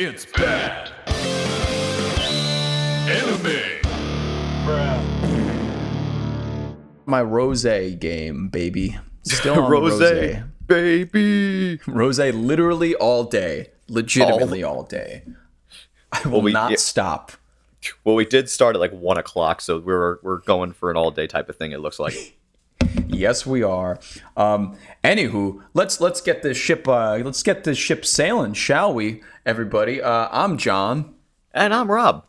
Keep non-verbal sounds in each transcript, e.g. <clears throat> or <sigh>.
It's bad. Anime. My rose game, baby. Still <laughs> on Rose, rose. baby. Rose literally all day. Legitimately all, day. I will we- not yeah. stop. Well, we did start at like one o'clock, so we're we're going for an all day type of thing. It looks like. <laughs> Yes, we are. Um, anywho, let's let's get this ship uh, let's get this ship sailing, shall we, everybody? Uh, I'm John. and I'm Rob.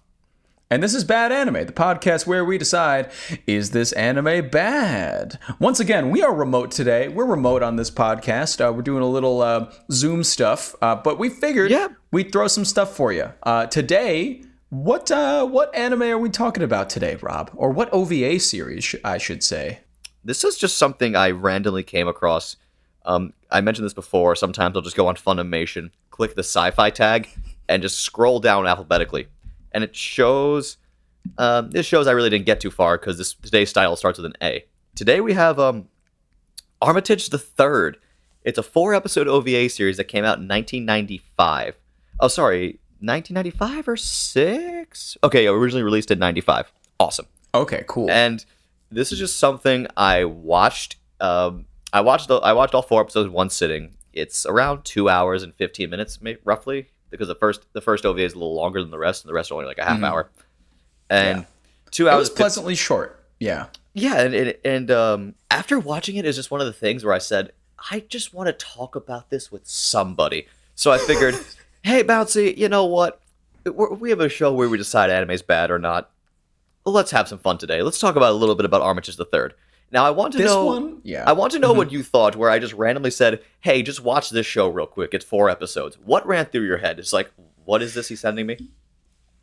And this is Bad Anime, the podcast where we decide is this anime bad? Once again, we are remote today. We're remote on this podcast. Uh, we're doing a little uh, Zoom stuff, uh, but we figured Yeah. we'd throw some stuff for you. Uh, today, what uh, what anime are we talking about today, Rob? Or what OVA series, sh- I should say? This is just something I randomly came across. Um, I mentioned this before. Sometimes I'll just go on Funimation, click the sci-fi tag, and just scroll down alphabetically, and it shows. Um, this shows I really didn't get too far because this today's style starts with an A. Today we have um, Armitage the Third. It's a four-episode OVA series that came out in 1995. Oh, sorry, 1995 or six? Okay, originally released in 95. Awesome. Okay, cool. And this is just something I watched. Um, I watched the, I watched all four episodes in one sitting. It's around two hours and fifteen minutes, roughly, because the first the first OVA is a little longer than the rest, and the rest are only like a half hour. And two it hours. was fif- pleasantly short. Yeah. yeah, and and, and um, after watching it, it's just one of the things where I said, I just want to talk about this with somebody. So I figured, <laughs> hey, Bouncy, you know what? We're, we have a show where we decide anime's bad or not. Let's have some fun today. Let's talk about a little bit about Armitage the Third. Now, I want to This know. one? Yeah. I want to know mm-hmm. what you thought. Where I just randomly said, "Hey, just watch this show real quick. It's four episodes." What ran through your head? It's like, what is this he's sending me?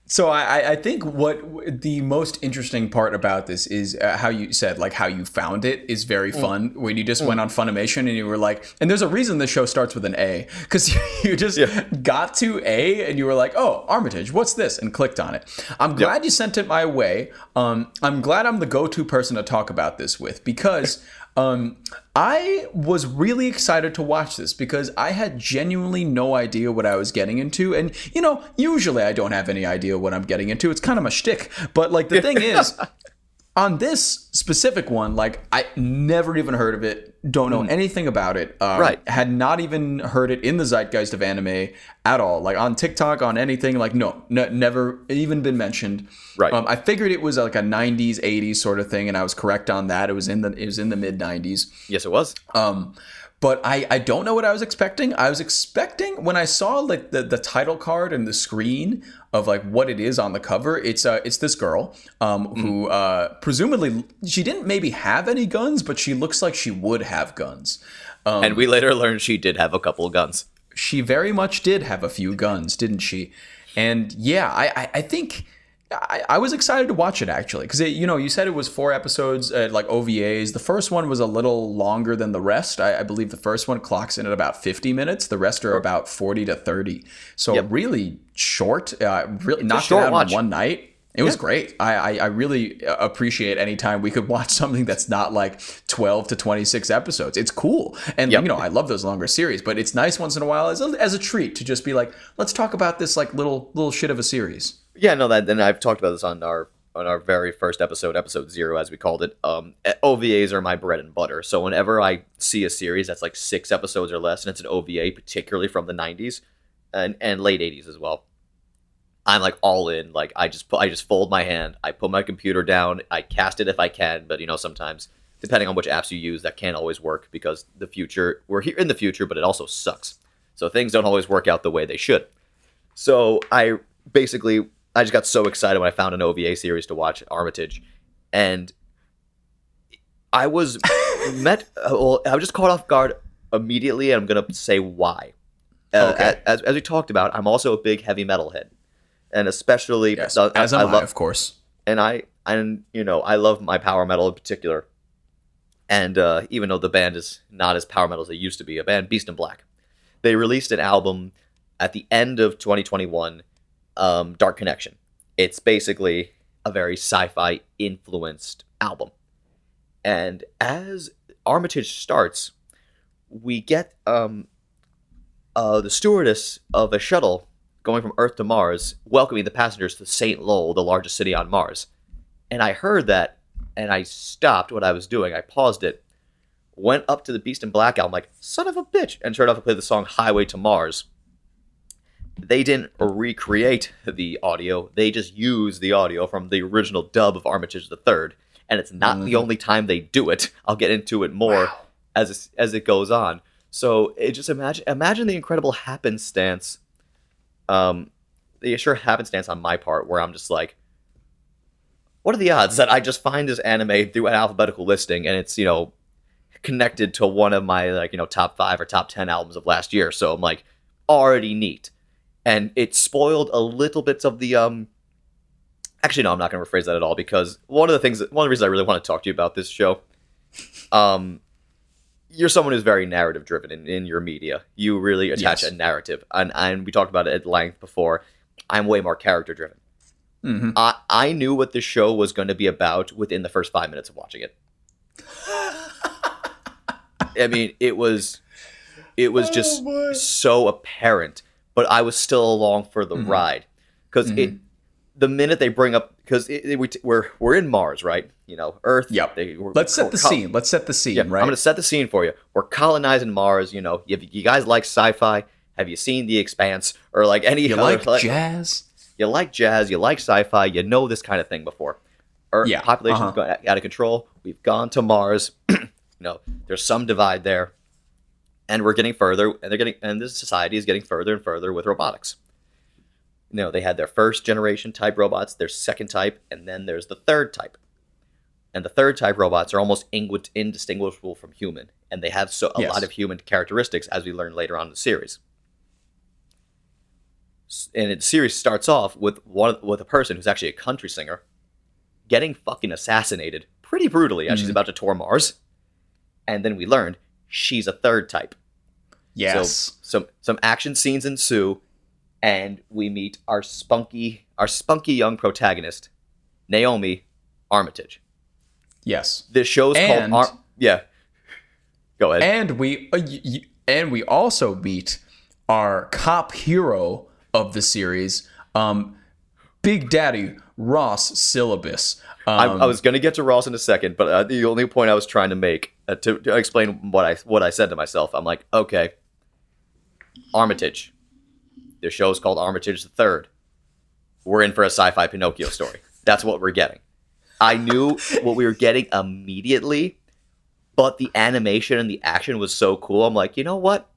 So I, I- think what the most interesting part about this is uh, how you said like how you found it is very fun when you just went on Funimation and you were like and there's a reason the show starts with an A because <laughs> you just got to A and you were like oh Armitage what's this and clicked on it. I'm glad you sent it my way. Um, I'm glad I'm the go-to person to talk about this with because. <laughs> Um, I was really excited to watch this because I had genuinely no idea what I was getting into. And, you know, usually I don't have any idea what I'm getting into. It's kind of my shtick. But, like, the thing is, <laughs> on this specific one, like, I never even heard of it, don't know anything about it. Um, Right. Had not even heard it in the zeitgeist of anime at all. Like, on TikTok, on anything, like, no, never even been mentioned. Right. Um, I figured it was like a 90s, 80s sort of thing, and I was correct on that. It was in the it was in the mid 90s. Yes, it was. Um, but I, I don't know what I was expecting. I was expecting when I saw like the, the title card and the screen of like what it is on the cover. It's uh it's this girl um who uh presumably she didn't maybe have any guns, but she looks like she would have guns. Um, and we later learned she did have a couple of guns. she very much did have a few guns, didn't she? And yeah, I I, I think. I, I was excited to watch it actually because you know you said it was four episodes uh, like OVAs. The first one was a little longer than the rest. I, I believe the first one clocks in at about fifty minutes. The rest are about forty to thirty. So Yep. really short. Uh, really knocked short it out watch. in one night. It was great. I, I, I really uh, appreciate any time we could <laughs> watch something that's not like 12 to 26 episodes. It's cool. And, Yep. you know, I love those longer series, but it's nice once in a while as a, as a treat to just be like, let's talk about this like little little shit of a series. Yeah, no, that and I've talked about this on our on our very first episode, episode zero, as we called it. Um, OVAs are my bread and butter. So whenever I see a series that's like six episodes or less, and it's an OVA, particularly from the '90s and and late '80s as well, I'm like all in. Like I just put, I just fold my hand, I put my computer down, I cast it if I can, but you know sometimes depending on which apps you use, that can't always work because the future we're here in the future, but it also sucks. So things don't always work out the way they should. So I basically I just got so excited when I found an OVA series to watch Armitage, and I was <laughs> met. Well, I was just caught off guard immediately, and I'm gonna say why. Uh, Okay. as, as we talked about, I'm also a big heavy metal head, and especially Yes, as am I, love- of course. and I and you know I love my power metal in particular. And uh, even though the band is not as power metal as it used to be, a band Beast in Black, they released an album at the end of 2021, um, Dark Connection. It's basically a very sci-fi influenced album, and as Armitage starts, we get um, uh, the stewardess of a shuttle going from Earth to Mars, welcoming the passengers to St. Lowell, the largest city on Mars. And I heard that, and I stopped what I was doing. I paused it, went up to the Beast in Black album, like, son of a bitch, and turned off and played the song Highway to Mars. They didn't recreate the audio, they just used the audio from the original dub of Armitage the Third. And it's not the Mhm. only time they do it. I'll get into it more Wow. as as it goes on. So it just imagine imagine the incredible happenstance, um, the sure happenstance on my part where I'm just like, what are the odds that I just find this anime through an alphabetical listing and it's you know connected to one of my like you know top five or top ten albums of last year. So I'm like already neat, and it spoiled a little bits of the um. Actually, no, I'm not going to rephrase that at all because one of the things, one of the reasons I really want to talk to you about this show, um, you're someone who's very narrative driven in, in your media. You really attach Yes. a narrative, and and we talked about it at length before. I'm way more character driven. Mhm. I I knew what the show was going to be about within the first five minutes of watching it. <laughs> I mean, it was it was just Oh, so apparent, but I was still along for the Mhm. ride because it the minute they bring up because we t- we're we're in Mars, right? You know, Earth. Yep. They, we're- Let's set the col- scene. Let's set the scene, Yeah, right? I'm going to set the scene for you. We're colonizing Mars. You know, if you guys like sci-fi, have you seen The Expanse or like any you other like jazz? you like jazz, you like sci-fi, you know this kind of thing before. Earth Yeah, population's uh-huh. gone out of control. We've gone to Mars. <clears throat> you know, there's some divide there, and we're getting further, and they're getting, and this society is getting further and further with robotics. You know, they had their first generation type robots, their second type, and then there's the third type. And the third type robots are almost ingu- indistinguishable from human, and they have so a Yes. lot of human characteristics, as we learn later on in the series and the series starts off with one with a person who's actually a country singer getting fucking assassinated pretty brutally as she's Mhm. about to tour Mars, and then we learned she's a third type. Yes. Some some action scenes ensue, and we meet our spunky our spunky young protagonist, Naomi Armitage. yes. This show's And- called Ar- yeah. Go ahead. And we uh, y- and we also meet our cop hero of the series, um, Big Daddy Ross Sylibus. I, Um, I was going to get to Ross in a second, but uh, the only point I was trying to make uh, to, to explain what I what I said to myself, I'm like, okay, Armitage. The show is called Armitage the Third. We're in for a sci-fi Pinocchio story. That's what we're getting. I knew what we were getting immediately, but the animation and the action was so cool. I'm like, you know what?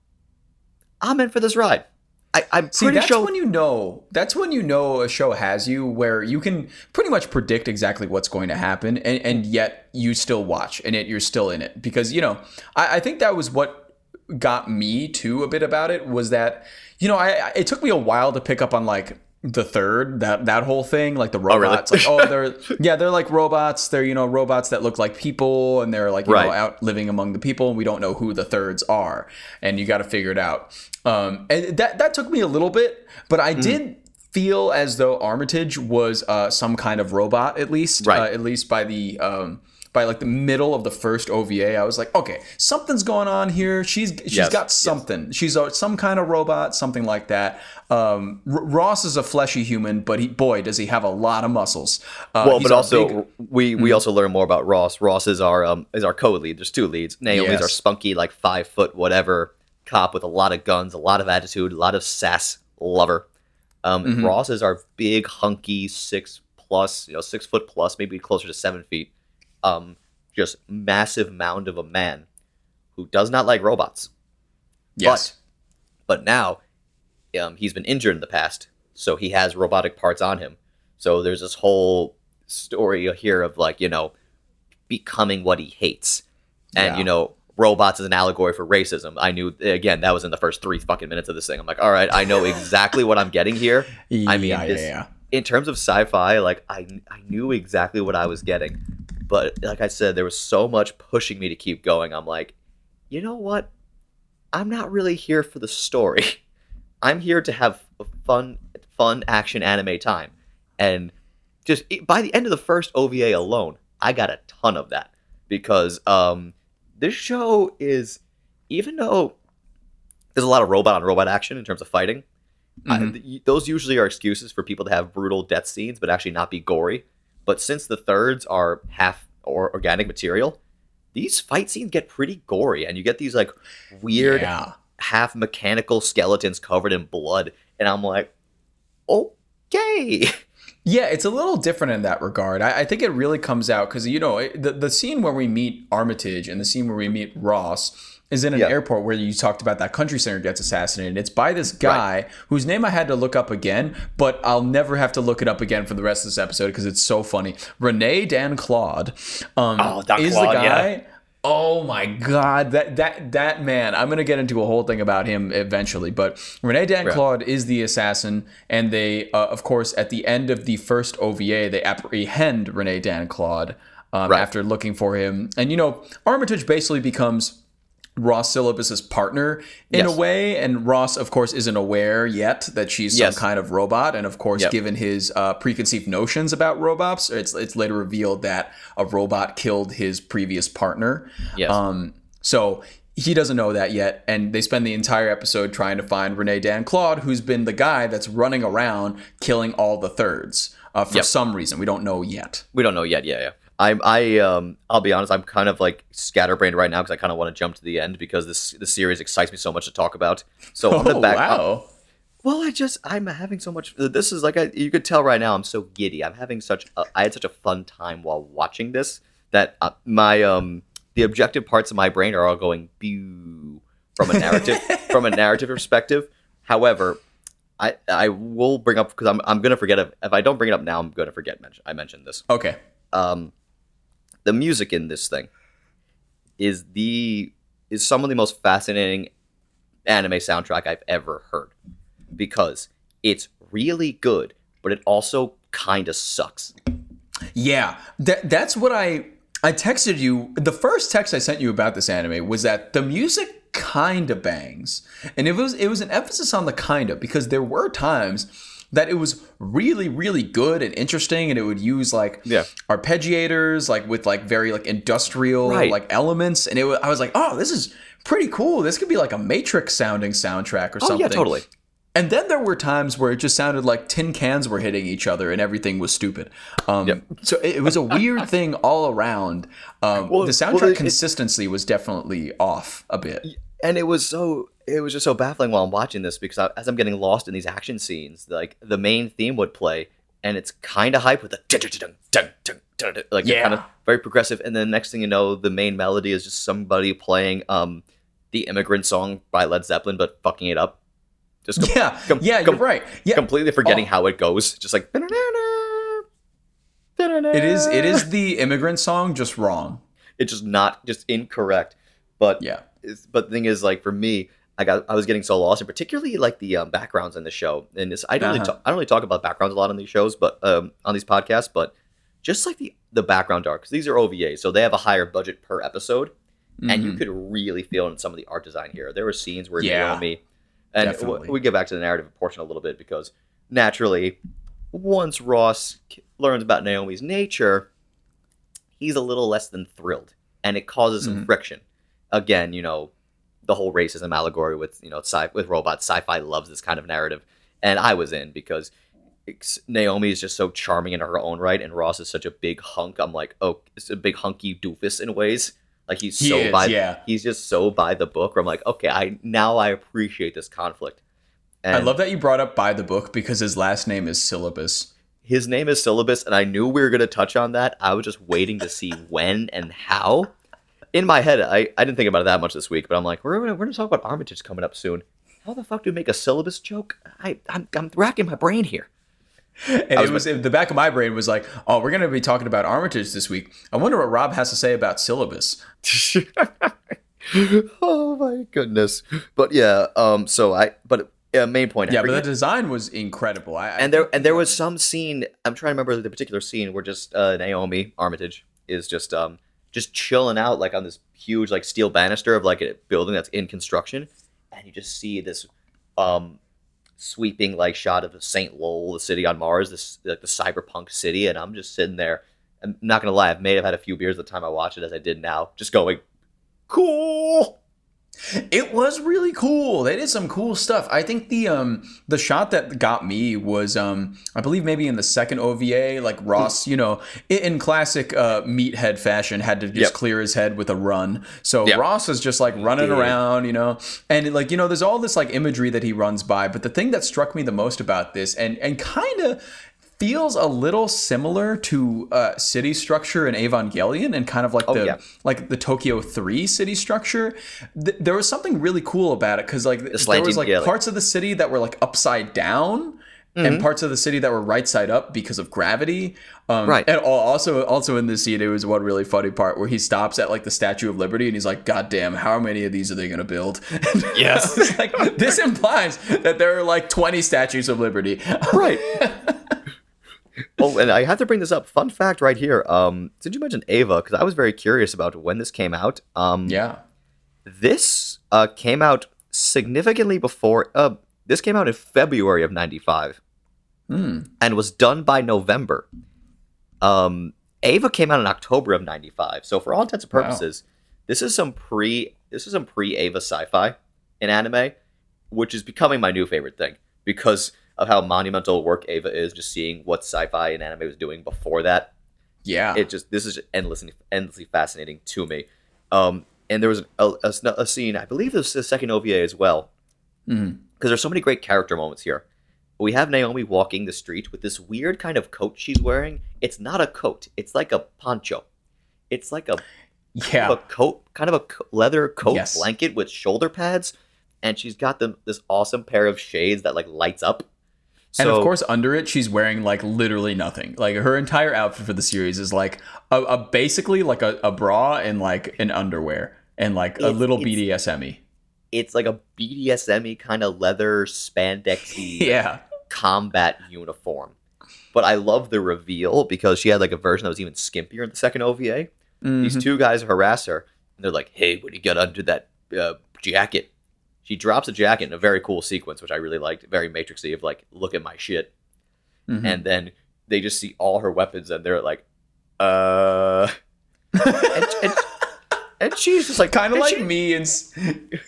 I'm in for this ride. I, I'm See, pretty that's sure. when you know. That's when you know a show has you, where you can pretty much predict exactly what's going to happen, and, and yet you still watch, and it, you're still in it because you know. I, I think that was what got me too a bit about it was that you know I, I it took me a while to pick up on like the third that that whole thing like the really? robots like oh they're <laughs> yeah they're like robots they're you know robots that look like people and they're like you know out living among the people and we don't know who the thirds are and you got to figure it out um and that that took me a little bit but i did feel as though armitage was uh some kind of robot at least Right. uh, at least by the um by like the middle of the first OVA, I was like, okay, something's going on here. She's she's Yes, got yes. something. She's a, some kind of robot, something like that. Um, R- Ross is a fleshy human, but he boy does he have a lot of muscles. Uh, well, but also big- we we also learn more about Ross. Ross is our um is our co-lead. There's two leads. Naomi's Yes. our spunky like five foot whatever cop with a lot of guns, a lot of attitude, a lot of sass lover. Um, Mhm. Ross is our big hunky six plus, you know, six foot plus, maybe closer to seven feet. Um, just massive mound of a man who does not like robots. yes, But now, um, he's been injured in the past, so he has robotic parts on him. So there's this whole story here of like you know becoming what he hates, and Yeah. you know robots is an allegory for racism. I knew again that was in the first three fucking minutes of this thing. I'm like, all right, I know exactly what I'm getting here. I <laughs> mean, yeah, yeah, yeah. In terms of sci-fi, like I I knew exactly what I was getting, but like I said, there was so much pushing me to keep going. I'm like, you know what? I'm not really here for the story. <laughs> I'm here to have fun, fun action anime time, and just by the end of the first OVA alone, I got a ton of that because um, this show is, even though there's a lot of robot on robot action in terms of fighting, Mhm. I, th- those usually are excuses for people to have brutal death scenes, but actually not be gory. But since the thirds are half or organic material, these fight scenes get pretty gory, and you get these like weird Yeah. half mechanical skeletons covered in blood, and I'm like, okay, <laughs> Yeah, it's a little different in that regard. I, I think it really comes out because you know it- the the scene where we meet Armitage and the scene where we meet Ross is in an Yeah. airport where you talked about that country singer gets assassinated. It's by this guy whose name I had to look up again, but I'll never have to look it up again for the rest of this episode because it's so funny. Rene D'Anclaude um, Oh, Dan is Claude, the yeah. guy. Oh my god, that that that man! I'm gonna get into a whole thing about him eventually, but Rene Dan Right. Claude is the assassin, and they, uh, of course, at the end of the first OVA, they apprehend Rene D'Anclaude um, Right. after looking for him, and you know, Armitage basically becomes Ross Sylibus's partner in Yes. a way, and Ross, of course, isn't aware yet that she's Yes. some kind of robot, and of course, Yep. given his uh, preconceived notions about robots, it's it's later revealed that a robot killed his previous partner. Yes. Um, so he doesn't know that yet, and they spend the entire episode trying to find Rene D'Anclaude, who's been the guy that's running around killing all the thirds uh, for Yep. some reason we don't know yet. we don't know yet. Yeah, yeah. I, I, um, I'll be honest. I'm kind of like scatterbrained right now because I kind of want to jump to the end because this the series excites me so much to talk about. So I'm Oh gonna back. wow! Well, I just I'm having so much. This is like I, you could tell right now. I'm so giddy. I'm having such. A, I had such a fun time while watching this that uh, my um the objective parts of my brain are all going pew from a narrative <laughs> from a narrative perspective. However, I I will bring up because I'm I'm gonna forget if, if I don't bring it up now I'm gonna forget mention I mentioned this. Okay, Um, the music in this thing is the is some of the most fascinating anime soundtrack I've ever heard because it's really good, but it also kind of sucks. yeah, that that's what I I texted you. The first text I sent you about this anime was that the music kind of bangs, and it was it was an emphasis on the kind of because there were times that it was really really good and interesting and it would use like Yeah. arpeggiators like with like very like industrial Right. like elements and it wa- I was like oh this is pretty cool this could be like a matrix sounding soundtrack or Oh something yeah, totally. and then there were times where it just sounded like tin cans were hitting each other and everything was stupid. Um, Yep. So it, it was a weird thing all around. Um, Well- the well, soundtrack it- consistency was definitely off a bit. And it was so it was just so baffling while I'm watching this because I, as I'm getting lost in these action scenes, like the main theme would play, and it's kind of hype with the dun, dun, dun, dun, dun, dun, dun, like Yeah. kind of very progressive, and then next thing you know, the main melody is just somebody playing um the immigrant song by Led Zeppelin, but fucking it up, just com- Yeah, com- yeah, com- you're right. Yeah, completely forgetting Oh. how it goes, just like it is. It is the immigrant song, just wrong. it's just not just incorrect, but Yeah, but the thing is like for me i got i was getting so lost and particularly like the um, backgrounds in the show and this i don't really Uh-huh. talk, i don't really talk about backgrounds a lot on these shows but um on these podcasts but just like the the background art because these are ovas so they have a higher budget per episode and you Mhm. could really feel in some of the art design here there were scenes where Yeah, naomi and w- we get back to the narrative portion a little bit because naturally once ross k- learns about naomi's nature he's a little less than thrilled and it causes some Mhm. friction again you know the whole racism allegory with you know sci- with robots. Sci-fi loves this kind of narrative. And i was in because naomi is just so charming in her own right and ross is such a big hunk. I'm like oh it's a big hunky doofus in ways. Like he's He so is, by yeah. he's just so by the book where i'm like okay i now i appreciate this conflict. And I love that you brought up by the book because his last name is Syllabus. his name is syllabus and i knew we were going to touch on that. I was just waiting to see when and how in my head I, I didn't think about it that much this week but i'm like we're going we're gonna talk about armitage coming up soon how the fuck do we make a syllabus joke I, I'm, I'm racking my brain here And was it was in the back of my brain was like, oh, we're going to be talking about Armitage this week. I wonder what Rob has to say about Syllabus. <laughs> oh my goodness but yeah um so i but uh, main point I Yeah, but the design was incredible. I, I and there and there was some scene i'm trying to remember the particular scene where just uh, naomi armitage is just um just chilling out like on this huge like steel banister of like a building that's in construction and you just see this um sweeping like shot of st lowell the city on mars this like the cyberpunk city and i'm just sitting there i'm not gonna lie i may have had a few beers at the time i watched it as i did now just going cool It was really cool. They did some cool stuff. I think the um the shot that got me was um I believe maybe in the second OVA like Ross, you know, in, classic uh meathead fashion had to just Yep. clear his head with a run. So Yep. Ross is just like running did. around, you know. And like you know there's all this like imagery that he runs by, but the thing that struck me the most about this and and kind of feels a little similar to uh, city structure in Evangelion and kind of like the Oh, yeah. like the Tokyo 3 city structure. Th- there was something really cool about it cuz like there was like yeah, like- parts of the city that were like upside down Mm-hmm. and parts of the city that were right side up because of gravity. Um, Right. And also also in this scene, it was one really funny part where he stops at like the Statue of Liberty and he's like, God damn, how many of these are they going to build? <laughs> <laughs> Yes. Like, this implies that there are like 20 statues of liberty. Right. <laughs> <laughs> oh, and I have to bring this up. Fun fact right here. Um, did you mention Ava? Because I was very curious about when this came out. Um, yeah. This uh, came out significantly before. Uh, this came out in February of '95, Hmm. and was done by November. Um, Ava came out in October of '95. So for all intents and Wow. purposes, this is some pre. This is some pre Ava sci-fi in anime, which is becoming my new favorite thing because of how monumental work Ava is. Just seeing what sci-fi and anime was doing before that Yeah. it just this is just endlessly endlessly fascinating to me. Um, and there was a, a, a scene, I believe this is the second OVA as well, because there's so many great character moments here. We have Naomi walking the street with this weird kind of coat she's wearing. It's not a coat; it's like a poncho. It's like a, yeah. a coat, kind of a leather coat Yes. blanket with shoulder pads, and she's got them this awesome pair of shades that like lights up. And So- of course, under it, she's wearing like literally nothing. Like her entire outfit for the series is like a, a basically like a, a bra and like an underwear and like a little BDSM-y. it's like a BDSM kind of leather spandexy <laughs> Yeah. combat uniform. But I love the reveal because she had like a version that was even skimpier in the second OVA. These Mhm. two guys harass her, and they're like, "Hey, what do you got under that uh, jacket?" She drops a jacket in a very cool sequence, which I really liked, very Matrixy of like, "Look at my shit," Mhm. and then they just see all her weapons, and they're like, "Uh," <laughs> and, and, and she's just like, kind of like she- me and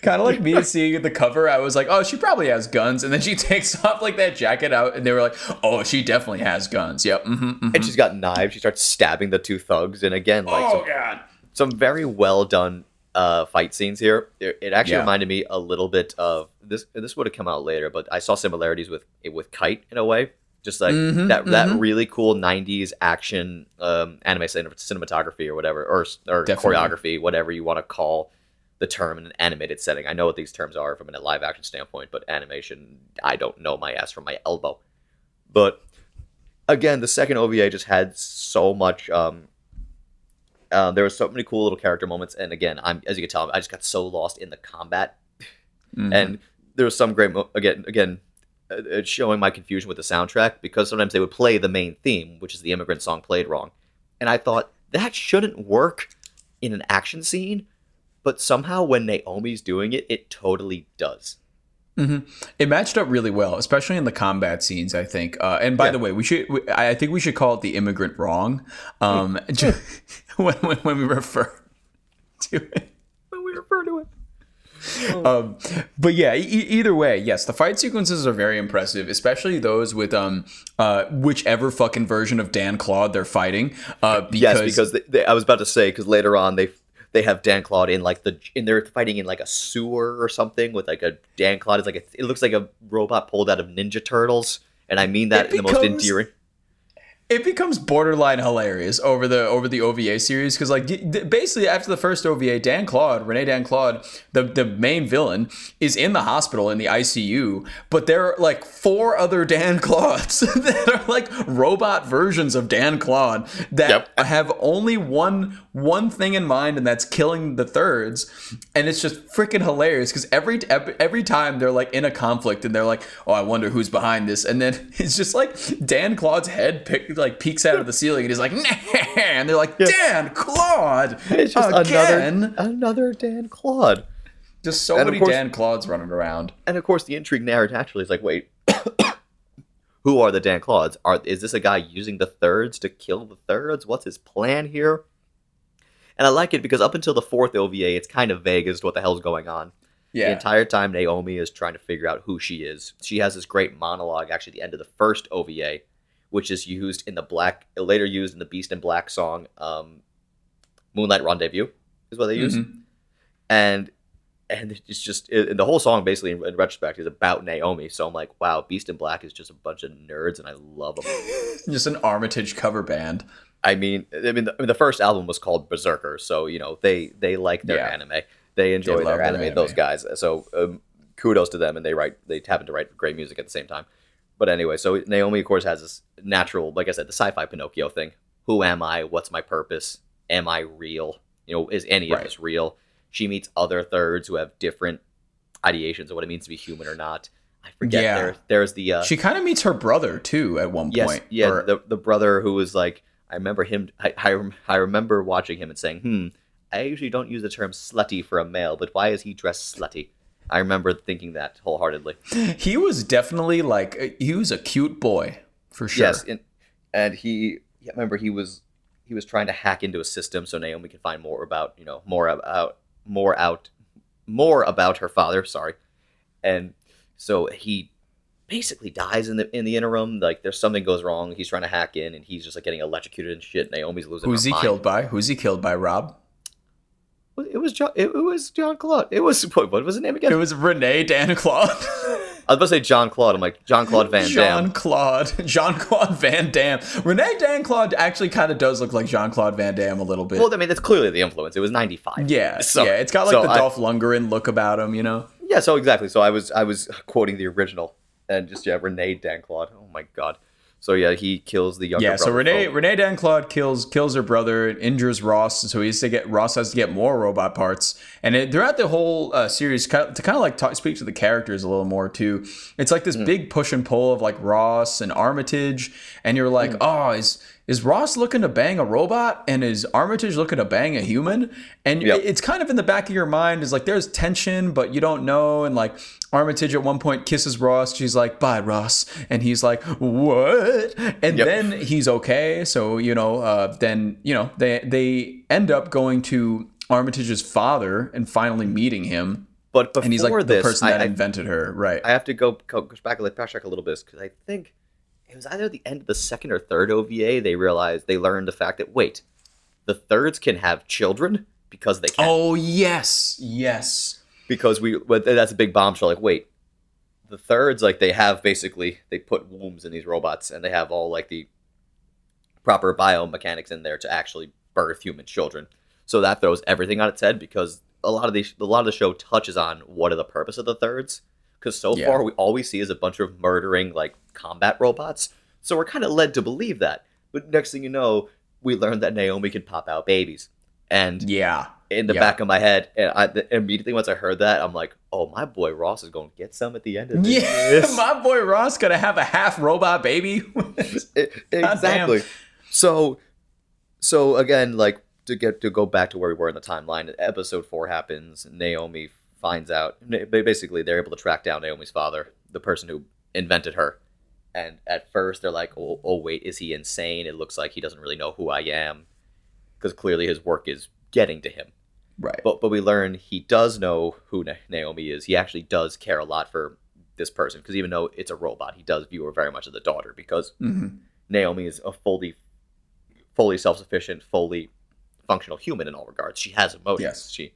kind of like me and seeing the cover i was like oh she probably has guns. And then she <laughs> takes off like that jacket out and they were like oh she definitely has guns. Yep mm-hmm, and she's got knives. She starts stabbing the two thugs, and again, like some oh god. some very well done uh, fight scenes here. It, it actually Yeah. reminded me a little bit of this. This would have come out later, but I saw similarities with with Kite in a way. Just like Mhm, that that mhm. really cool '90s action um, anime cin- cinematography or whatever, or or Definitely. choreography, whatever you want to call the term in an animated setting. I know what these terms are from a live action standpoint, but animation, I don't know my ass from my elbow. But again, the second OVA just had so much. Um, uh, there were so many cool little character moments, and again, I'm as you can tell, I just got so lost in the combat, Mhm. and there was some great mo- again again. uh, showing my confusion with the soundtrack because sometimes they would play the main theme, which is the immigrant song played wrong, and I thought that shouldn't work in an action scene, but somehow when Naomi's doing it, it totally does. Mhm. It matched up really well, especially in the combat scenes. I think. Uh, and by Yeah. the way, we should. We, I think we should call it the immigrant wrong. Um, <laughs> <laughs> <laughs> when, when when we refer to it. When we refer to it, Um, but yeah, e- either way, yes, the fight sequences are very impressive, especially those with um, uh, whichever fucking version of D'Anclaude they're fighting. Uh, because, yes, because they, they, I was about to say because later on they they have D'Anclaude in like the in they're fighting in like a sewer or something with like a D'Anclaude is like a, it looks like a robot pulled out of Ninja Turtles, and I mean that It in the most endearing. It becomes borderline hilarious over the over the OVA series because like basically after the first OVA, D'Anclaude, Rene D'Anclaude, the the main villain, is in the hospital in the ICU, but there are like four other D'Anclaudes <laughs> that are like robot versions of D'Anclaude that Yep. have only one one thing in mind, and that's killing the thirds, and it's just freaking hilarious because every every time they're like in a conflict and they're like, oh, I wonder who's behind this, and then <laughs> it's just like D'Anclaude's head pick, like peeks out of the ceiling, and he's like, nah, and they're like, Dan Claude, It's just again. another another D'Anclaude. just so And many course- D'Anclaudes running around. And of course, the intrigue narrative naturally is like, wait, <coughs> who are the D'Anclaudes? Are is this a guy using the thirds to kill the thirds? What's his plan here? And I like it because up until the fourth OVA, it's kind of vague as to what the hell's going on. Yeah. The entire time Naomi is trying to figure out who she is. She has this great monologue actually at the end of the first OVA, which is used in the black later used in the Beast in Black song, um, Moonlight Rendezvous is what they use. Mhm. And and it's just it, the whole song basically in, in retrospect is about Naomi. So I'm like, wow, Beast in Black is just a bunch of nerds and I love them. <laughs> Just an Armitage cover band. I mean, I mean, the, I mean, the first album was called Berserker, so you know they they like their Yeah. anime, they enjoy love their their anime. Those guys, so um, kudos to them, and they write they happen to write great music at the same time. But anyway, so Naomi, of course, has this natural, like I said, the sci-fi Pinocchio thing. Who am I? What's my purpose? Am I real? You know, is any of this real? She meets other thirds who have different ideations of what it means to be human or not. I forget. Yeah. There, there's the uh, She kind of meets her brother too at one Yes, point. yeah, Or- the the brother who was like, I remember him. I, I I remember watching him and saying, "Hmm, I usually don't use the term slutty for a male, but why is he dressed slutty?" I remember thinking that wholeheartedly. <laughs> he was definitely like uh, he was a cute boy for sure. Yes, and, and he, yeah, remember he was he was trying to hack into a system so Naomi can find more about you know more about more out more about her father. Sorry, and so he basically dies in the in the interim. Like there's something goes wrong. He's trying to hack in, and he's just like getting electrocuted and shit. Naomi's losing. Who's he mind. killed by? Who's he killed by? Rob. It was John. It, was John Claude. It was <laughs> what, what was his name again? It was Renee D'Anclaude. <laughs> I was about to say John Claude. I'm like John Claude Van Jean Damme. Claude. <laughs> John Claude Van Damme. Renee D'Anclaude actually kind of does look like John Claude Van Damme a little bit. Well, I mean that's clearly the influence. It was '95. yeah, So- yeah. It's got like so the I- Dolph Lundgren look about him, you know. Yeah, so exactly. So I was I was quoting the original and just yeah, Renee D'Anclaude. Oh my god. So yeah, he kills the younger Yeah, so. Renee Folk. Renee D'Anclaude kills kills her brother, and injures Ross, so he has to get Ross has to get more robot parts. And it, throughout the whole uh, series, kind of, to kind of like talk, speak to the characters a little more too, it's like this big push and pull of like Ross and Armitage, and you're like, oh, is is Ross looking to bang a robot, and is Armitage looking to bang a human? And Yep. it's kind of in the back of your mind is like there's tension, but you don't know, and like Armitage at one point kisses Ross. She's like, "Bye, Ross," and he's like, "What?" And Yep. then he's okay. So you know, uh, then you know they they end up going to Armitage's father and finally meeting him, But before and he's like the person that I, invented her, right? I have to go go back a backtrack a little bit because I think it was either the end of the second or third OVA they realized they learned the fact that wait, the thirds can have children because they can. oh yes, yes, because we but that's a big bombshell like wait the thirds like they have basically they put wombs in these robots and they have all like the proper biomechanics in there to actually birth human children. So that throws everything on its head because a lot of the a lot of the show touches on what are the purpose of the thirds because so Yeah. far we all we see is a bunch of murdering like combat robots so we're kind of led to believe that but next thing you know we learn that naomi can pop out babies and yeah. in the Yeah. back of my head, and I immediately once I heard that, I'm like, "Oh, my boy Ross is going to get some at the end of this. Yeah, <laughs> this." my boy Ross gonna have a half robot baby. <laughs> Exactly. So, so again, like to get to go back to where we were in the timeline, episode four happens. Naomi finds out. Basically, they're able to track down Naomi's father, the person who invented her. And at first, they're like, "Oh, oh wait, is he insane? It looks like he doesn't really know who I am." Because clearly his work is getting to him. right. But but we learn he does know who Na- Naomi is. He actually does care a lot for this person because even though it's a robot, he does view her very much as a daughter because hmm Naomi is a fully fully self sufficient, fully functional human in all regards. She has emotions. Yes. She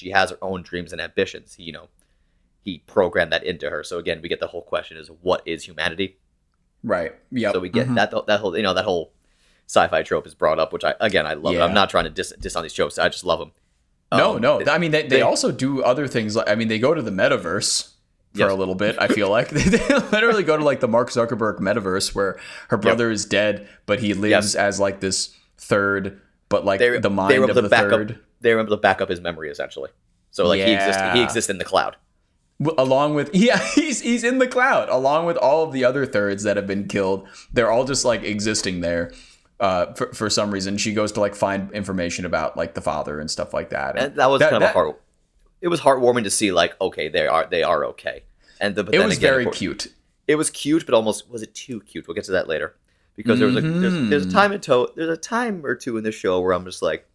she has her own dreams and ambitions. He, you know, he programmed that into her. So again, we get the whole question is what is humanity? Right. Yeah. So we get that that whole you know that whole sci-fi trope is brought up, which I again I love. it. Yeah. I'm not trying to diss, diss on these tropes. I just love them. No, Um, no. I mean, they, they, they- also do other things. Like, I mean, they go to the metaverse for Yes. a little bit. I feel like <laughs> they, they literally go to like the Mark Zuckerberg metaverse where her brother is dead, but he lives Yes. as like this third, but like they, the mind they were of the to back third, up. They were able to back up his memory essentially. So like he exists. He exists in the cloud. Along with <laughs> yeah, he's he's in the cloud, along with all of the other thirds that have been killed. They're all just like existing there. Uh, for, for some reason, she goes to like find information about like the father and stuff like that. And that was That- kind of that- a heart. It was heartwarming to see like okay they are they are okay. And the, but it was again, very course- cute. It was cute, but almost was it too cute? We'll get to that later. Because there was a there's, there's a Mhm. time in to, there's a time or two in the show where I'm just like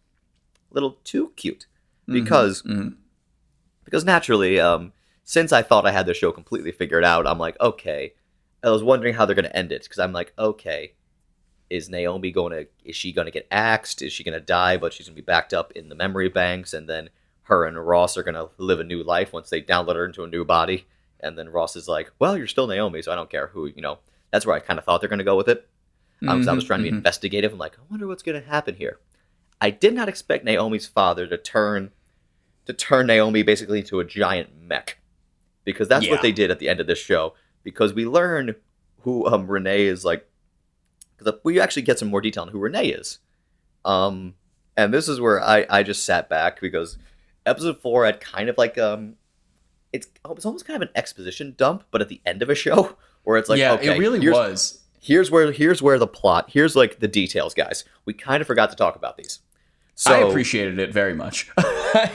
a little too cute Mm-hmm. because Mhm. because naturally, um, since I thought I had the show completely figured out, I'm like, okay. I was wondering how they're going to end it because I'm like, okay, is Naomi going to? Is she going to get axed? Is she going to die? But she's going to be backed up in the memory banks, and then her and Ross are going to live a new life once they download her into a new body. And then Ross is like, well, you're still Naomi, so I don't care who you know. That's where I kind of thought they're going to go with it. I was, I was Mhm, trying to be mhm. investigative. I'm like, I wonder what's going to happen here. I did not expect Naomi's father to turn to turn Naomi basically into a giant mech, because that's Yeah. what they did at the end of this show. Because we learn who um, Renee is like, because we actually get some more detail on who Renee is. Um, and this is where I I just sat back because episode four had kind of like um, it's it's almost kind of an exposition dump, but at the end of a show <laughs> where it's like, yeah, okay, it really was. Here's where here's where the plot here's like the details guys we kind of forgot to talk about these so I appreciated it very much. <laughs>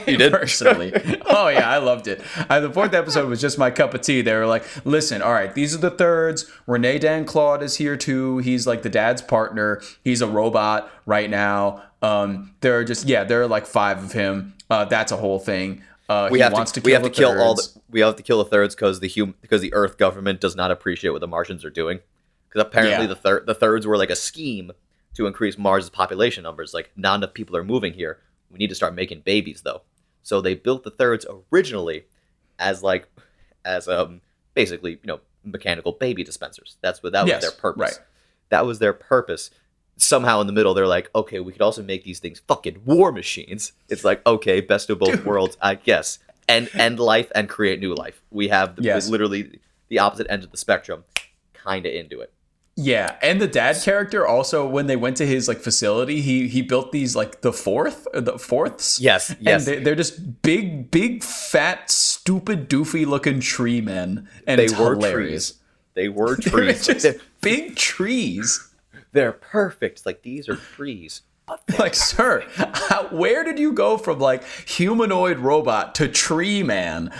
You did? personally. oh yeah, I loved it. Uh, the fourth episode was just my cup of tea. They were like, "Listen, all right, these are the thirds. Renee D'Anclaude is here too. He's like the dad's partner. He's a robot right now. Um, there are just yeah, there are like five of him. Uh, that's a whole thing. Uh, we he have wants to, to, we kill have to kill all the thirds. we have to kill the thirds because the hum because the earth government does not appreciate what the martians are doing because apparently Yeah. the third the thirds were like a scheme to increase mars's population numbers. Like not enough people are moving here. We need to start making babies though. So they built the thirds originally as like as um basically you know mechanical baby dispensers. That's what that Yes, was their purpose. right. that was their purpose. Somehow in the middle they're like okay we could also make these things fucking war machines. It's like okay best of both Dude. worlds i guess. And end life and create new life. We have the, Yes. literally the opposite end of the spectrum kind of into it Yeah, and the dad character also when they went to his like facility, he he built these like the fourth uh, the fourths. yes yes And they, they're just big, big, fat, stupid, doofy looking tree men, and they were hilarious. trees they were <laughs> They're trees just they're, big trees. they're perfect like these are trees <laughs> Like, sir, how, <laughs> where did you go from like humanoid robot to tree man?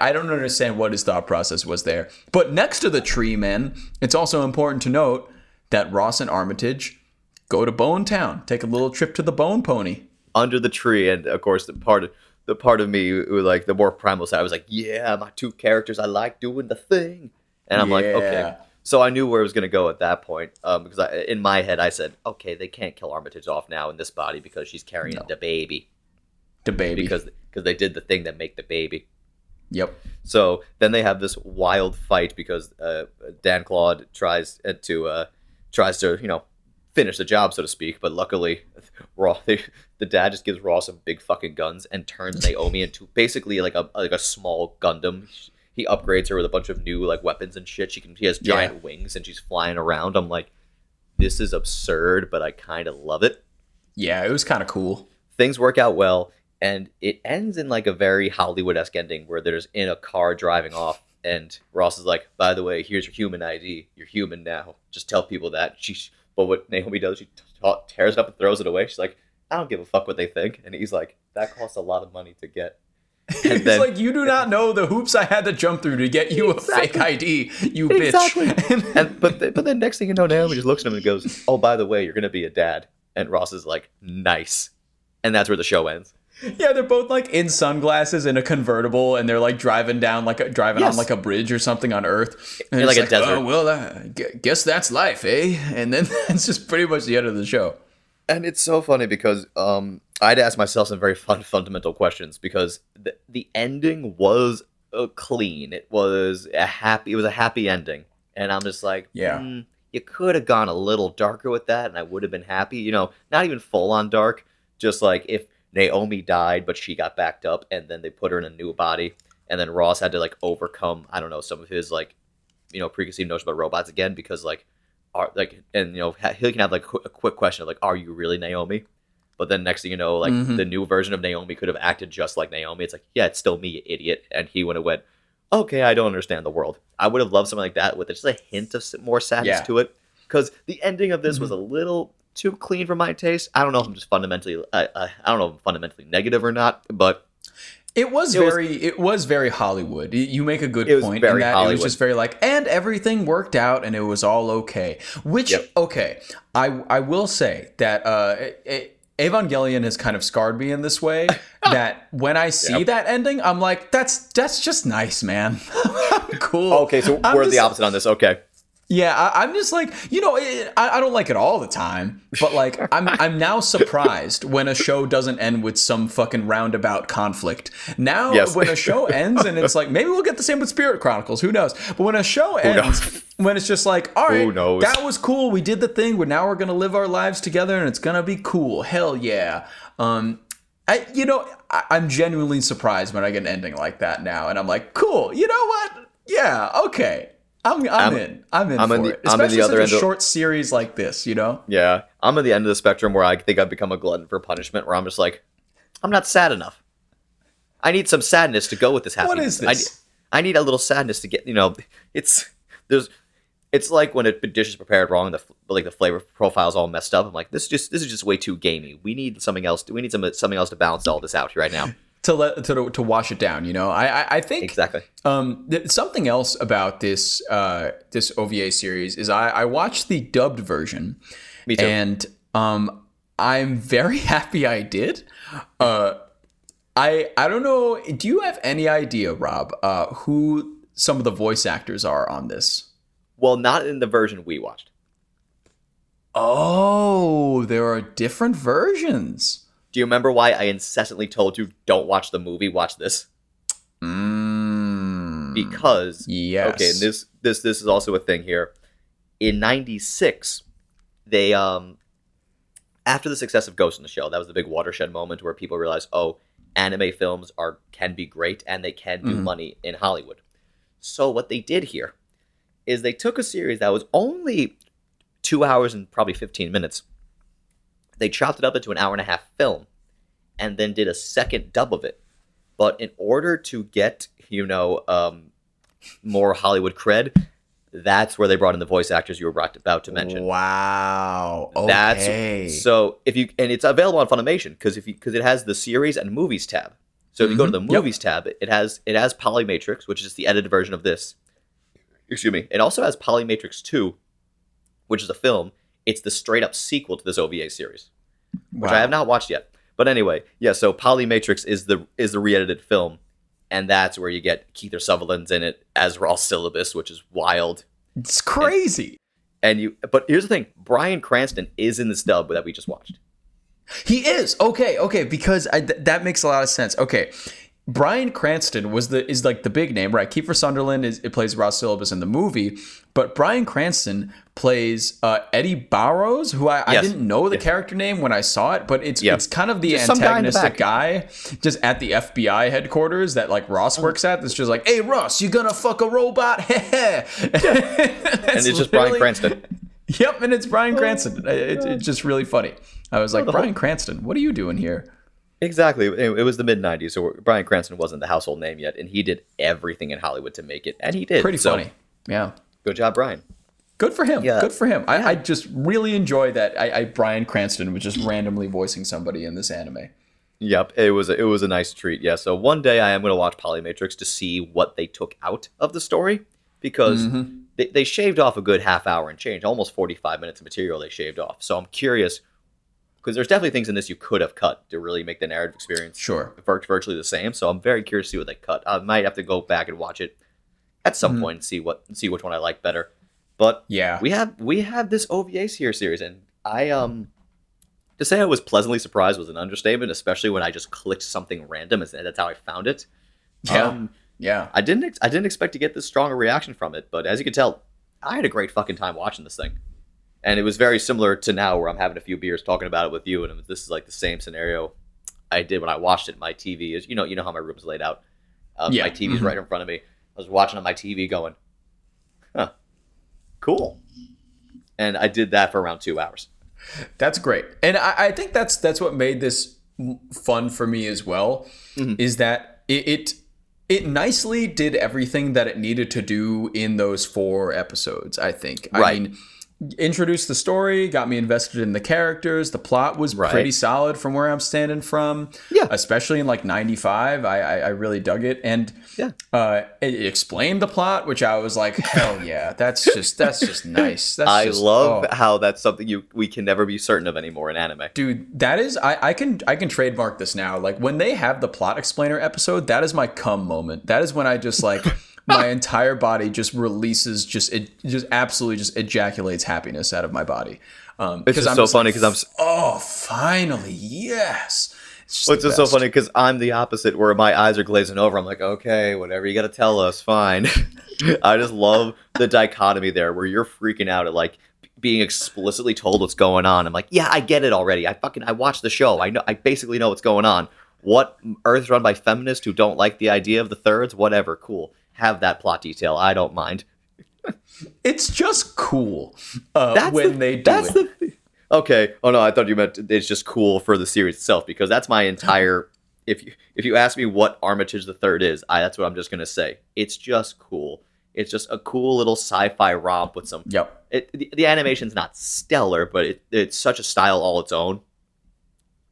I don't understand what his thought process was there. But next to the tree men, it's also important to note that Ross and Armitage go to Bone Town, take a little trip to the Bone Pony. under the tree and of course the part of the part of me like the more primal side I was like yeah my two characters i like doing the thing and i'm like okay Yeah. So i knew where it was going to go at that point um, because I, in my head i said okay they can't kill armitage off now in this body because she's carrying No. the baby The baby. because because they did the thing that make the baby yep. so then they have this wild fight because uh, D'Anclaude tries uh, to uh, tries to you know finish the job so to speak, but luckily, <laughs> Raw the dad just gives Raw some big fucking guns and turns <laughs> Naomi into basically like a like a small Gundam. He upgrades her with a bunch of new like weapons and shit. She can she has giant wings and she's flying around. I'm like, this is absurd, but I kind of love it. Yeah, it was kind of cool. things work out well and it ends in like a very hollywood-esque ending where they're in a car driving off and ross is like by the way here's your human id you're human now. Just tell people that. She but what naomi does she tears it up and throws it away. She's like i don't give a fuck what they think. And he's like that costs a lot of money to get it's then- like you do not know the hoops I had to jump through to get you a fake ID, you bitch. <laughs> and but th- but then next thing you know naomi just looks at him and goes oh by the way you're gonna be a dad and ross is like nice and that's where the show ends Yeah, they're both like in sunglasses in a convertible, and they're like driving down like a, driving on like a bridge or something on Earth. And In, it's like, a desert. Oh, well, gu- guess that's life, eh? And then <laughs> that's just pretty much the end of the show. And it's so funny because um, I'd ask myself some very fun, fundamental questions because the, the ending was uh, clean. It was a happy. It was a happy ending, and I'm just like, Yeah. "Hmm, you could have gone a little darker with that, and I would have been happy. You know, not even full on dark, just like if Naomi died, but she got backed up, and then they put her in a new body, and then Ross had to like overcome, I don't know, some of his like, you know, preconceived notions about robots again because like are like and you know he can have like a quick question of like are you really naomi but then next thing you know like Mhm. the new version of naomi could have acted just like naomi it's like yeah it's still me you idiot and he would have went okay i don't understand the world i would have loved something like that with just a hint of more sadness Yeah. to it because the ending of this was a little too clean for my taste i don't know if i'm just fundamentally I, I, I don't know if i'm fundamentally negative or not but It was It was- very, it was very Hollywood. You make a good It was point very in that it Hollywood. was just very like, and everything worked out, and it was all okay. Which, Yep. okay, I I will say that uh, it, it, Evangelion has kind of scarred me in this way <laughs> that when I see Yep. that ending, I'm like, that's that's just nice, man. <laughs> cool. Okay, so I'm we're the opposite on this. Okay. Yeah, I, I'm just like, you know, it, I, I don't like it all the time, but like, <laughs> I'm I'm now surprised when a show doesn't end with some fucking roundabout conflict. Now, Yes. when a show ends and it's like, maybe we'll get the same with Spirit Chronicles. Who knows? But when a show ends, when it's just like, all right, that was cool. We did the thing. But now we're gonna live our lives together, and it's gonna be cool. Hell yeah. Um, I, you know, I, I'm genuinely surprised when I get an ending like that now, and I'm like, cool. You know what? Yeah, okay. I'm, I'm, I'm- in. I'm in I'm for in the- it. I'm in the Especially other such a end of- short series like this, you know? Yeah. I'm at the end of the spectrum where I think I've become a glutton for punishment, where I'm just like, I'm not sad enough. I need some sadness to go with this happiness. is I, this? I need a little sadness to get, you know, it's there's it's like when a dish is prepared wrong, the like the flavor profile's all messed up. I'm like, this is just this is just way too gamey. We need something else. We need some something else to balance all this out here right now. To let to to wash it down, you know. I I, I think Exactly. Um, th- something else about this uh, this OVA series is I, I watched the dubbed version, Me too. and um, I'm very <laughs> happy I did. Uh, I I don't know. Do you have any idea, Rob, uh, who some of the voice actors are on this? Well, not in the version we watched. Oh, there are different versions. Do you remember why I incessantly told you don't watch the movie, watch this? Mm, Because yes. Okay, and this this this is also a thing here. In '96, they um after the success of Ghost in the Shell, that was the big watershed moment where people realized, oh, anime films are can be great and they can do Mhm. money in Hollywood. So what they did here is they took a series that was only two hours and probably 15 minutes. They chopped it up into an hour and a half film, and then did a second dub of it. But in order to get you know um, more Hollywood cred, that's where they brought in the voice actors you were about to mention. Wow. Okay. That's so if you and it's available on Funimation because if you because it has the series and movies tab. So if you go to the Mhm. Yep. movies tab, it has it has Polymatrix, which is the edited version of this. Excuse me. It also has Polymatrix Two, which is a film. It's the straight up sequel to this OVA series, which I have not watched yet. But anyway, yeah. So Polymatrix is the is the re-edited film, and that's where you get Kiefer Sutherland's in it as Ross Sylibus, which is wild. It's crazy. And you, but here's the thing: Bryan Cranston is in this dub that we just watched. He is okay, okay, because I, th- that makes a lot of sense. Okay, Bryan Cranston was the is like the big name, right? Kiefer Sutherland is it plays Ross Sylibus in the movie, but Bryan Cranston plays uh, Eddie Barrows, who I, I didn't know the character name when I saw it, but it's Yeah. it's kind of the Just some guy the antagonistic guy, just at the FBI headquarters that like Ross works at. That's just like, hey Ross, you gonna fuck a robot? <laughs> and And it's just Bryan Cranston. <laughs> Yep, and it's Bryan Cranston. It- it's just really funny. I was like, the whole- Bryan Cranston, what are you doing here? Exactly. It, it was the mid '90s, so Bryan Cranston wasn't the household name yet, and he did everything in Hollywood to make it, and he did. Pretty So, funny. Yeah. Good job, Bryan. Good for him. Yeah. Good for him. I, I just really enjoy that. I, I Bryan Cranston was just randomly voicing somebody in this anime. Yep, it was a, it was a nice treat. Yeah. So one day I am going to watch Polymatrix to see what they took out of the story because Mm-hmm. they, they shaved off a good half hour and change, almost 45 minutes of material they shaved off. So I'm curious because there's definitely things in this you could have cut to really make the narrative experience Sure. vir- virtually the same. So I'm very curious to see what they cut. I might have to go back and watch it at some Mhm. point and see what see which one I like better. But Yeah. we have we have this OVA here series, and I um to say I was pleasantly surprised was an understatement, especially when I just clicked something random and that's how I found it. Yeah. Um, yeah. I didn't ex- I didn't expect to get this strong a reaction from it, but as you can tell, I had a great fucking time watching this thing. And it was very similar to now where I'm having a few beers talking about it with you and this is like the same scenario I did when I watched it. My TV is you know, you know how my room's laid out. Um, Yeah. my TV's Mhm. right in front of me. I was watching on my TV going, "Huh. Cool." And I did that for around 2 hours. That's great, and I, I think that's that's what made this fun for me as well. Mhm. Is that it, it it nicely did everything that it needed to do in those four episodes. I think. I Right. mean, introduced the story, got me invested in the characters. The plot was Right. pretty solid from where I'm standing from. Yeah. especially in like '95, I, I I really dug it, and Yeah. uh, it explained the plot, which I was like, hell <laughs> yeah, that's just that's just nice. That's I just- love oh. how that's something you we can never be certain of anymore in anime. Dude, that is I, I can I can trademark this now. Like when they have the plot explainer episode, that is my cum moment. That is when I just like <laughs> my entire body just releases just it just absolutely just ejaculates happiness out of my body. Um It's just so funny because I'm. oh finally, yes. It's just It's just so funny because I'm the opposite, where my eyes are glazing over. I'm like, okay, whatever you got to tell us, fine. <laughs> I just love the dichotomy there, where you're freaking out at like being explicitly told what's going on. I'm like, yeah, I get it already. I fucking I watched the show. I know. I basically know what's going on. What Earth's run by feminists who don't like the idea of the thirds? Whatever, cool. Have that plot detail. I don't mind. <laughs> It's just cool uh, That's when the, they do that's it. the. Okay. Oh no, I thought you meant it's just cool for the series itself because that's my entire. <laughs> If you if you ask me what Armitage the Third is, I that's what I'm just gonna say. It's just cool. It's just a cool little sci-fi romp with some. Yep. It, the, the animation's not stellar, but it, it's such a style all its own.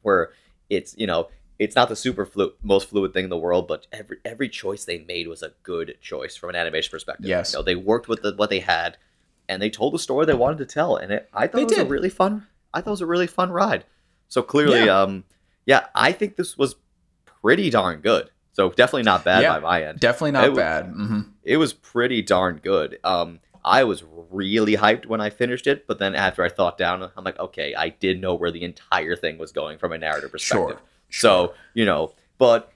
Where it's you know it's not the super flu- most fluid thing in the world, but every every choice they made was a good choice from an animation perspective. Yes. you know, they worked with the, what they had, and they told the story they wanted to tell, and it, I thought They it was did. a really fun. I thought it was a really fun ride. So clearly, Yeah. um, yeah, I think this was pretty darn good. So definitely not bad Yeah. by my end. Definitely not It was- bad. hmm It was pretty darn good. Um, I was really hyped when I finished it, but then after I thought down, I'm like, okay, I did know where the entire thing was going from a narrative perspective. Sure. So you know, but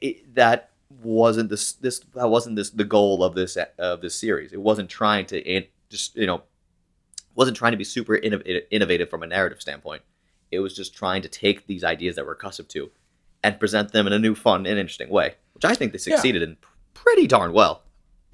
it, that wasn't this this that wasn't this the goal of this of this series. It wasn't trying to in, just you know wasn't trying to be super innovative, innovative from a narrative standpoint. It was just trying to take these ideas that we're accustomed to and present them in a new, fun, and interesting way, which I think they Yeah. succeeded in pretty darn well.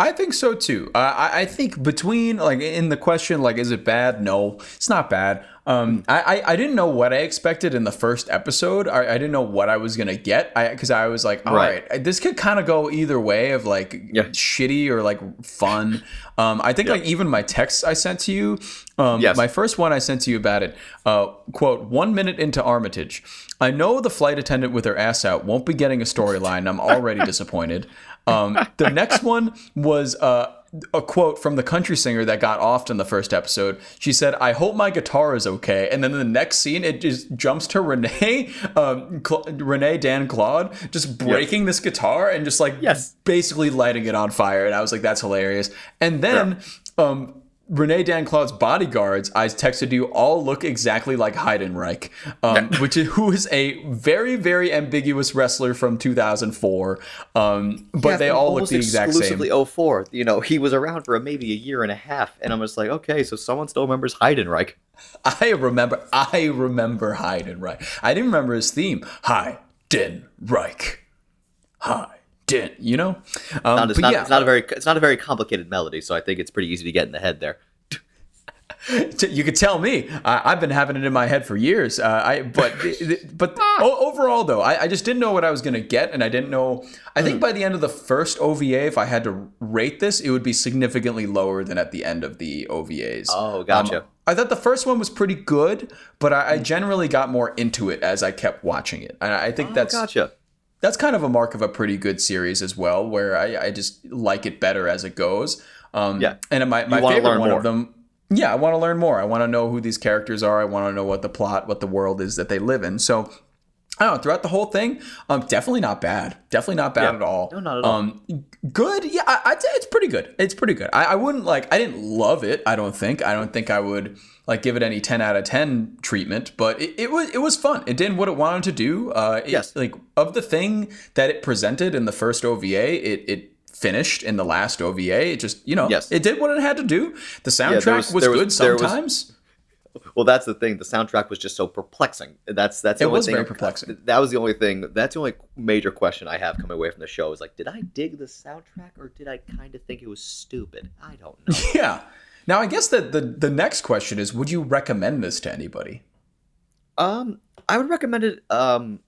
I think so too. Uh, I, I think between like in the question like is it bad? No, it's not bad. Um, I, I I didn't know what I expected in the first episode. I, I didn't know what I was gonna get. I because I was like, all Right. right, this could kind of go either way of like Yeah. shitty or like fun. Um, I think Yeah. like even my texts I sent to you. Um, Yes. my first one I sent to you about it. Uh, quote: One minute into Armitage, I know the flight attendant with her ass out won't be getting a storyline. I'm already <laughs> disappointed. Um, the next one was uh, a quote from the country singer that got off in the first episode. She said, "I hope my guitar is okay." And then the next scene, it just jumps to Renee, <laughs> um, Cla- Renee D'Anclaude, just breaking this guitar and just like Yes. basically lighting it on fire. And I was like, "That's hilarious." And then. Um, Renee D'Anclaude's bodyguards, I texted you, all look exactly like Heidenreich, um, which is who is a very, very ambiguous wrestler from 2004. Um, but Yeah, they all look the exact same. exclusively 04. You know, he was around for maybe a year and a half, and I'm just like, okay, so someone still remembers Heidenreich. <laughs> I remember, I remember Heidenreich. I didn't remember his theme. Heidenreich. Heiden. You know? Um, Not, it's, but not, yeah, it's not a very it's not a very complicated melody, so I think it's pretty easy to get in the head there. <laughs> You could tell me. I, I've been having it in my head for years. Uh, I but but <laughs> o- overall though, I, I just didn't know what I was gonna get, and I didn't know. I Hmm. think by the end of the first OVA, if I had to rate this, it would be significantly lower than at the end of the OVAs. Oh, gotcha. Um, I thought the first one was pretty good, but I, I generally got more into it as I kept watching it, and I think that's Oh, gotcha. That's kind of a mark of a pretty good series as well, where I, I just like it better as it goes. Um, Yeah. And my, my favorite one more. of them, yeah, I want to learn more. I want to know who these characters are. I want to know what the plot, what the world is that they live in. So, I don't know. Throughout the whole thing, um, definitely not bad. Definitely not bad Yeah. at all. No, not at all. Um, good. Yeah, I, I'd say it's pretty good. It's pretty good. I, I wouldn't like. I didn't love it. I don't think. I don't think I would like give it any ten out of ten treatment. But it, it was it was fun. It did what it wanted to do. Uh, it- Yes. Like of the thing that it presented in the first OVA, it it finished in the last OVA. It just you know Yes. it did what it had to do. The soundtrack there was- was, good there was- sometimes. Well, that's the thing. The soundtrack was just so perplexing. That's that's the It only was thing. very perplexing. That was the only thing. That's the only major question I have coming away from the show. Is like, did I dig the soundtrack or did I kind of think it was stupid? I don't know. <laughs> yeah. Now I guess that the the next question is: Would you recommend this to anybody? Um, I would recommend it. Um,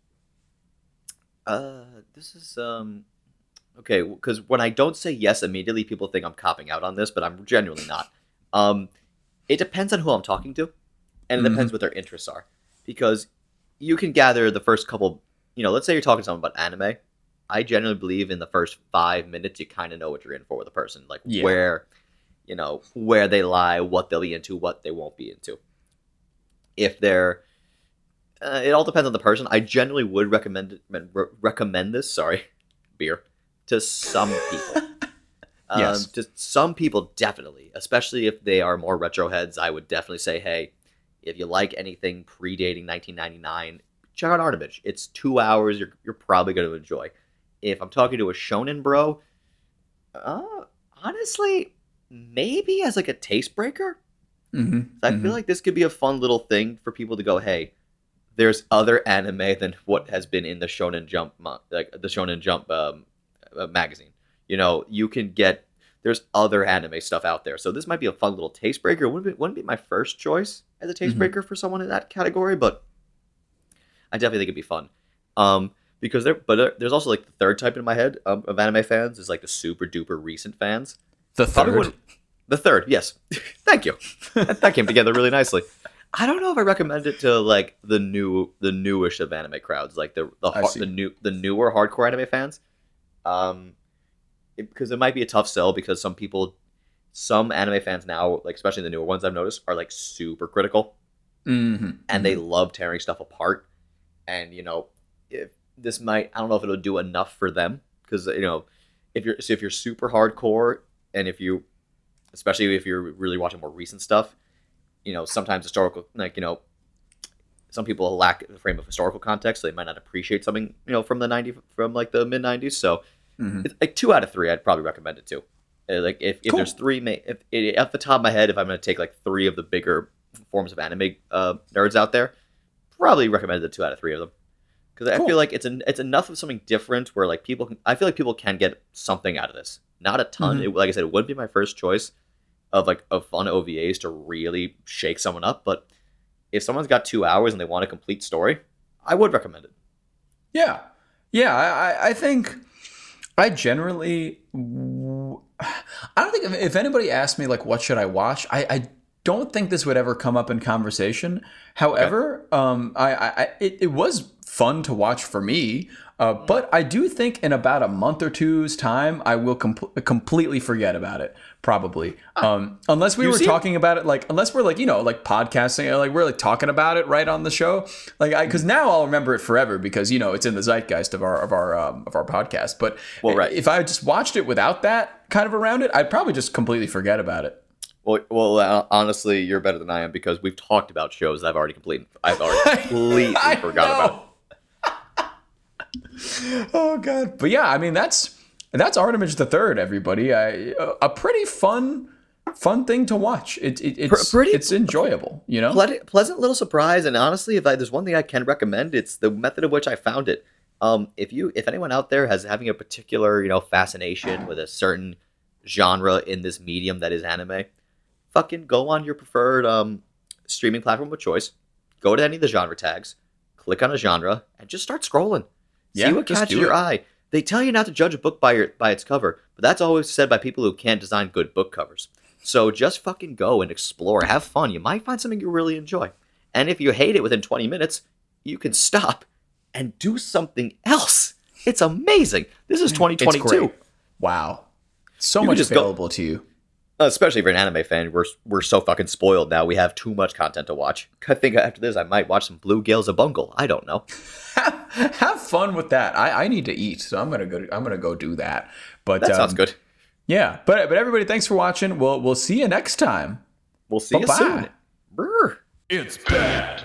uh, this is um, okay because when I don't say yes immediately, people think I'm copping out on this, but I'm genuinely not. Um, it depends on who I'm talking to, and it depends what their interests are, because you can gather the first couple. You know, let's say you're talking to someone about anime. I generally believe in the first five minutes you kind of know what you're in for with a person, like Yeah. where, you know, where they lie, what they'll be into, what they won't be into. If they're, uh, it all depends on the person. I generally would recommend re- recommend this. Sorry, <laughs> beer to some people. <laughs> Yes. Um, to some people, definitely, especially if they are more retro heads, I would definitely say, hey, if you like anything predating 1999, check out Armitage. It's two hours. You're, you're probably going to enjoy. If I'm talking to a shonen bro, uh, honestly, maybe as like a taste breaker. Mm-hmm. I feel like this could be a fun little thing for people to go, hey, there's other anime than what has been in the Shonen Jump, like the Shonen Jump um, uh, magazine. You know, you can get there's other anime stuff out there, so this might be a fun little taste breaker. It wouldn't be, wouldn't be my first choice as a taste Mhm. breaker for someone in that category, but I definitely think it'd be fun. Um, because there, but there's also like the third type in my head um, of anime fans is like the super duper recent fans. The third. The third, yes. <laughs> Thank you. that that came together really nicely. I don't know if I recommend it to like the new, the newish of anime crowds, like the the, har- the new, the newer hardcore anime fans, um, because it might be a tough sell because some people, some anime fans now, like especially the newer ones I've noticed, are like super critical Mm-hmm. and they love tearing stuff apart. And you know, if this might, I don't know if it'll do enough for them because you know, if you're so if you're super hardcore and if you, especially if you're really watching more recent stuff, you know, sometimes historical, like you know, some people lack the frame of historical context, so they might not appreciate something you know from the ninety from like the mid nineties. So Mhm. it's like two out of three, I'd probably recommend it to. Uh, Like if, if Cool. there's three, ma- if, if at the top of my head, if I'm going to take like three of the bigger forms of anime uh, nerds out there, probably recommend the two out of three of them because I feel like it's an, it's enough of something different where like people can, I feel like people can get something out of this. Not a ton. Mhm. It- like I said, it wouldn't be my first choice of like of fun OVAs to really shake someone up, but if someone's got two hours and they want a complete story, I would recommend it. Yeah, yeah. I, I- I think I generally, I don't think if, if anybody asked me like what should I watch, I, I don't think this would ever come up in conversation. However, um, I, I I- it, it was fun to watch for me. Uh, but I do think in about a month or two's time, I will com- completely forget about it. Probably, um, unless we You were seem- talking about it, like unless we're like you know like podcasting, like we're like talking about it right on the show, like I because now I'll remember it forever because you know it's in the zeitgeist of our of our um, of our podcast. But Well, right. if I just watched it without that kind of around it, I'd probably just completely forget about it. Well, well, uh, honestly, you're better than I am because we've talked about shows that I've already completed. I've already <laughs> completely forgot about. <laughs> oh god. But yeah, I mean that's that's Armitage the Third. Everybody, I, a pretty fun fun thing to watch. It, it it's pretty- it's enjoyable. You know. Ple- pleasant little surprise, and honestly, if I, there's one thing I can recommend, it's the method of which I found it. Um, if you, if anyone out there has having a particular, you know, fascination with a certain genre in this medium that is anime, fucking go on your preferred um streaming platform of choice, go to any of the genre tags, click on a genre, and just start scrolling. Yeah, See what catches your eye. They tell you not to judge a book by your by its cover, but that's always said by people who can't design good book covers. So just fucking go and explore, have fun. You might find something you really enjoy. And if you hate it within 20 minutes, you can stop and do something else. It's amazing. This is 2022. Wow. So You much just go- available to you. Especially if you're an anime fan, we're we're so fucking spoiled now. We have too much content to watch. I think after this, I might watch some Blue Gale Xabungle. I don't know. <laughs> Have fun with that. I, I need to eat, so I'm gonna go. I'm gonna go do that. But That sounds um, good. Yeah, but but everybody, thanks for watching. We'll we'll see you next time. We'll see Bye-bye. you soon. Brr. It's bad.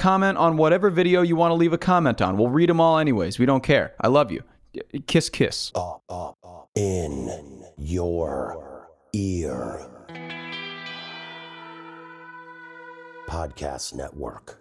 comment on whatever video you want to leave a comment on. We'll read them all anyways. We don't care. I love you. Kiss, kiss. In your ear. Podcast Network.